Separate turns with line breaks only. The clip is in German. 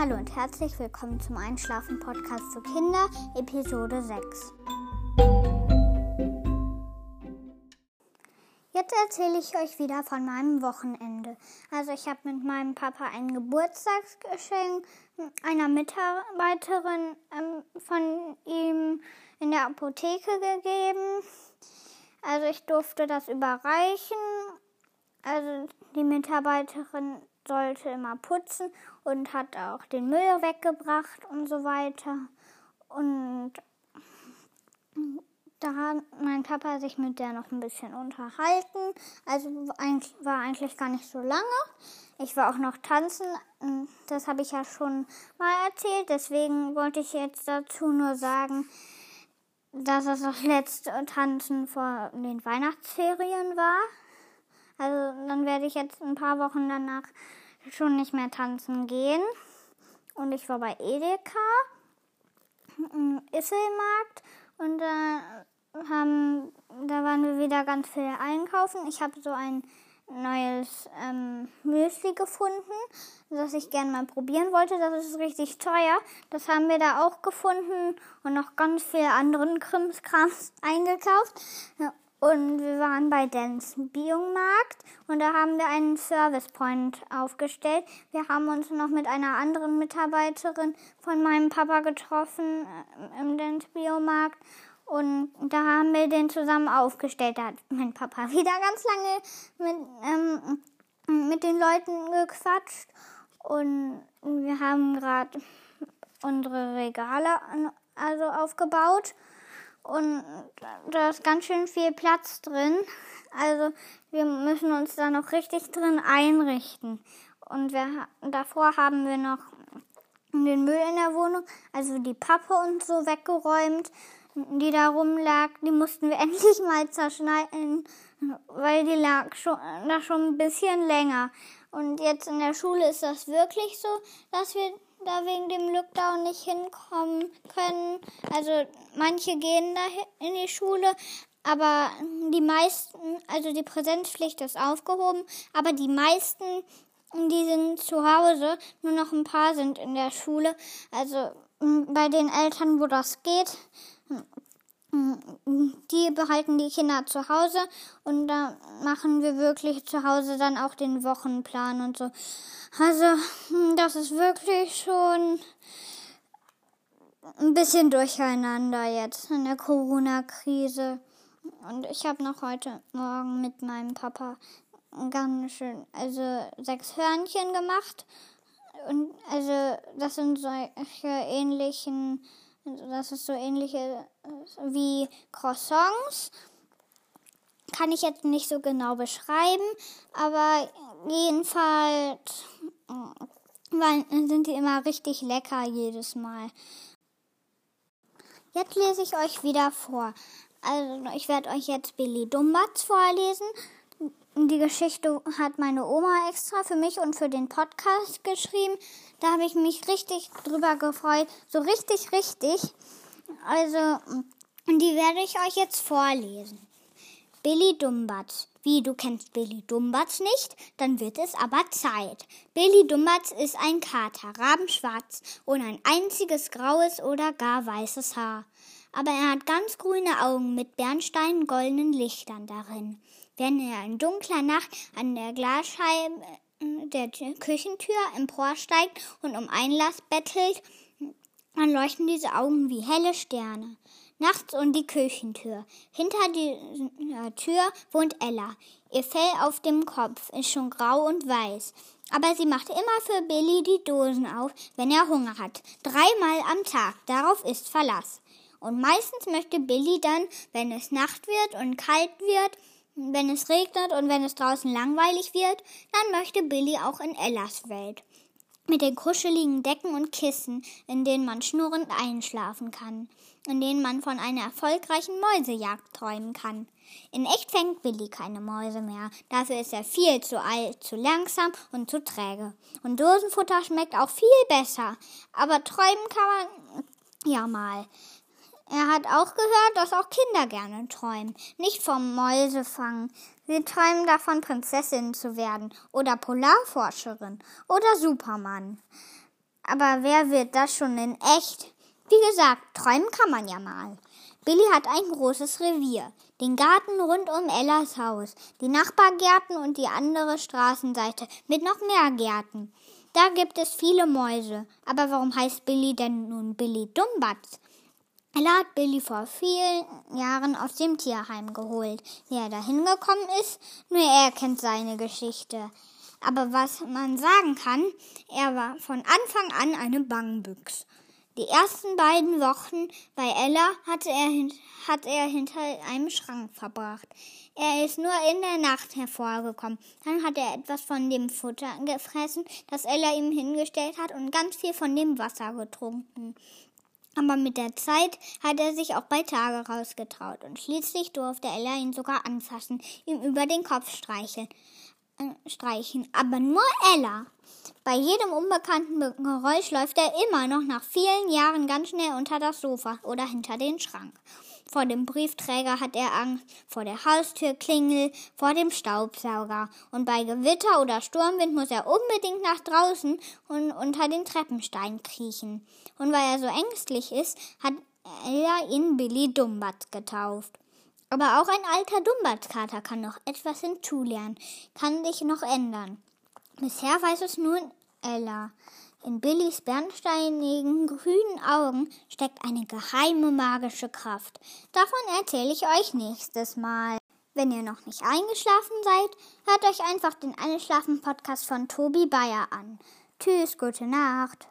Hallo und herzlich willkommen zum Einschlafen-Podcast für Kinder, Episode 6. Jetzt erzähle ich euch wieder von meinem Wochenende. Also ich habe mit meinem Papa ein Geburtstagsgeschenk einer Mitarbeiterin ähm, von ihm in der Apotheke gegeben. Also ich durfte das überreichen. Also die Mitarbeiterin sollte immer putzen und hat auch den Müll weggebracht und so weiter. Und da hat mein Papa sich mit der noch ein bisschen unterhalten. Also war eigentlich gar nicht so lange. Ich war auch noch tanzen. Das habe ich ja schon mal erzählt. Deswegen wollte ich jetzt dazu nur sagen, dass es das letzte Tanzen vor den Weihnachtsferien war. Also dann werde ich jetzt ein paar Wochen danach schon nicht mehr tanzen gehen. Und ich war bei Edeka im Isselmarkt und da haben, da waren wir wieder ganz viel einkaufen. Ich habe so ein neues ähm, Müsli gefunden, das ich gerne mal probieren wollte. Das ist richtig teuer. Das haben wir da auch gefunden und noch ganz viel anderen Krimskrams eingekauft. Und wir waren bei Dens Biomarkt und da haben wir einen Service Point aufgestellt. Wir haben uns noch mit einer anderen Mitarbeiterin von meinem Papa getroffen äh, im Dens Biomarkt und da haben wir den zusammen aufgestellt. Da hat mein Papa wieder ganz lange mit, ähm, mit den Leuten gequatscht und wir haben gerade unsere Regale also aufgebaut und da ist ganz schön viel Platz drin. Also wir müssen uns da noch richtig drin einrichten. Und wir, davor haben wir noch den Müll in der Wohnung, also die Pappe und so weggeräumt, die da rumlag. Die mussten wir endlich mal zerschneiden, weil die lag schon, da schon ein bisschen länger. Und jetzt in der Schule ist das wirklich so, dass wir da wegen dem Lockdown nicht hinkommen können. Also manche gehen da in die Schule, aber die meisten, also die Präsenzpflicht ist aufgehoben, aber die meisten, die sind zu Hause, nur noch ein paar sind in der Schule. Also bei den Eltern, wo das geht, die behalten die Kinder zu Hause und da machen wir wirklich zu Hause dann auch den Wochenplan und so. Also, das ist wirklich schon ein bisschen durcheinander jetzt in der Corona-Krise. Und ich habe noch heute Morgen mit meinem Papa ganz schön, also sechs Hörnchen gemacht. Und also, das sind solche ähnlichen das ist so ähnlich wie Croissants. Kann ich jetzt nicht so genau beschreiben, aber jedenfalls sind die immer richtig lecker jedes Mal. Jetzt lese ich euch wieder vor. Also ich werde euch jetzt Billy Dumbatz vorlesen. Die Geschichte hat meine Oma extra für mich und für den Podcast geschrieben. Da habe ich mich richtig drüber gefreut. So richtig, richtig. Also, die werde ich euch jetzt vorlesen. Billy Dumbatz. Wie, du kennst Billy Dumbatz nicht? Dann wird es aber Zeit. Billy Dumbatz ist ein Kater, rabenschwarz und ein einziges graues oder gar weißes Haar. Aber er hat ganz grüne Augen mit bernstein goldenen Lichtern darin. Wenn er in dunkler Nacht an der Glasscheibe der Küchentür emporsteigt und um Einlass bettelt, dann leuchten diese Augen wie helle Sterne. Nachts und die Küchentür. Hinter der Tür wohnt Ella. Ihr Fell auf dem Kopf ist schon grau und weiß. Aber sie macht immer für Billy die Dosen auf, wenn er Hunger hat. Dreimal am Tag. Darauf ist Verlass. Und meistens möchte Billy dann, wenn es Nacht wird und kalt wird, wenn es regnet und wenn es draußen langweilig wird, dann möchte Billy auch in Ellas Welt. Mit den kuscheligen Decken und Kissen, in denen man schnurrend einschlafen kann, in denen man von einer erfolgreichen Mäusejagd träumen kann. In echt fängt Billy keine Mäuse mehr. Dafür ist er viel zu alt, zu langsam und zu träge. Und Dosenfutter schmeckt auch viel besser. Aber träumen kann man ja mal. Er hat auch gehört, dass auch Kinder gerne träumen, nicht vom Mäusefangen. Sie träumen davon, Prinzessin zu werden oder Polarforscherin oder Superman. Aber wer wird das schon in echt? Wie gesagt, träumen kann man ja mal. Billy hat ein großes Revier, den Garten rund um Ellas Haus, die Nachbargärten und die andere Straßenseite mit noch mehr Gärten. Da gibt es viele Mäuse. Aber warum heißt Billy denn nun Billy Dumbatz? Ella hat Billy vor vielen Jahren aus dem Tierheim geholt. Wie er da hingekommen ist, nur er kennt seine Geschichte. Aber was man sagen kann, er war von Anfang an eine Bangbüchs. Die ersten beiden Wochen bei Ella hatte er, hat er hinter einem Schrank verbracht. Er ist nur in der Nacht hervorgekommen. Dann hat er etwas von dem Futter gefressen, das Ella ihm hingestellt hat, und ganz viel von dem Wasser getrunken. Aber mit der Zeit hat er sich auch bei Tage rausgetraut und schließlich durfte Ella ihn sogar anfassen, ihm über den Kopf streicheln streichen, aber nur Ella. Bei jedem unbekannten Geräusch läuft er immer noch nach vielen Jahren ganz schnell unter das Sofa oder hinter den Schrank. Vor dem Briefträger hat er Angst, vor der Haustürklingel, vor dem Staubsauger. Und bei Gewitter oder Sturmwind muss er unbedingt nach draußen und unter den Treppenstein kriechen. Und weil er so ängstlich ist, hat er ihn Billy Dumbatz getauft. Aber auch ein alter Dumbatskater kann noch etwas hinzulernen, kann sich noch ändern. Bisher weiß es nur Ella. In Billys bernsteinigen grünen Augen steckt eine geheime magische Kraft. Davon erzähle ich euch nächstes Mal. Wenn ihr noch nicht eingeschlafen seid, hört euch einfach den Einschlafen-Podcast von Tobi Bayer an. Tschüss, gute Nacht.